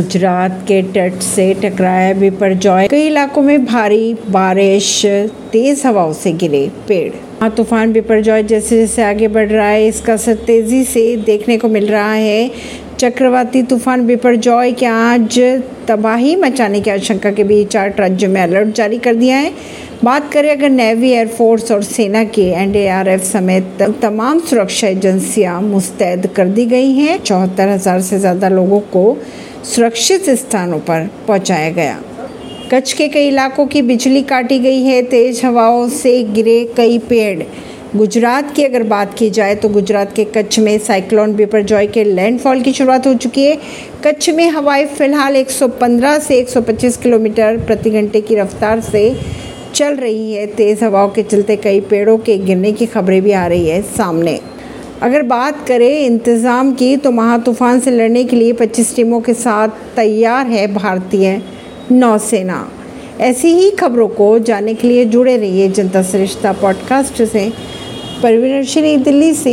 गुजरात के तट से टकराया बिपरजॉय कई इलाकों में भारी बारिश, तेज हवाओं से गिरे पेड़। हाँ तूफ़ान बिपरजॉय जैसे जैसे आगे बढ़ रहा है, इसका असर तेज़ी से देखने को मिल रहा है। चक्रवाती तूफ़ान बिपरजॉय के आज तबाही मचाने की आशंका के बीच आठ राज्यों में अलर्ट जारी कर दिया है। बात करें अगर नेवी एयरफोर्स और सेना के एनडीआरएफ समेत तमाम सुरक्षा एजेंसियाँ मुस्तैद कर दी गई हैं, चौहत्तर हज़ार से ज़्यादा लोगों को सुरक्षित स्थानों पर पहुँचाया गया। कच्छ के कई इलाकों की बिजली काटी गई है, तेज हवाओं से गिरे कई पेड़। गुजरात की अगर बात की जाए तो गुजरात के कच्छ में साइक्लोन बिपरजॉय के लैंडफॉल की शुरुआत हो चुकी है। कच्छ में हवाएँ फ़िलहाल 115 से 125 किलोमीटर प्रति घंटे की रफ्तार से चल रही है, तेज़ हवाओं के चलते कई पेड़ों के गिरने की खबरें भी आ रही है सामने। अगर बात करें इंतज़ाम की तो महातूफान से लड़ने के लिए 25 टीमों के साथ तैयार है भारतीय नौसेना। ऐसी ही खबरों को जानने के लिए जुड़े रहिए जनता सरिश्ता पॉडकास्ट से। परवीन दिल्ली से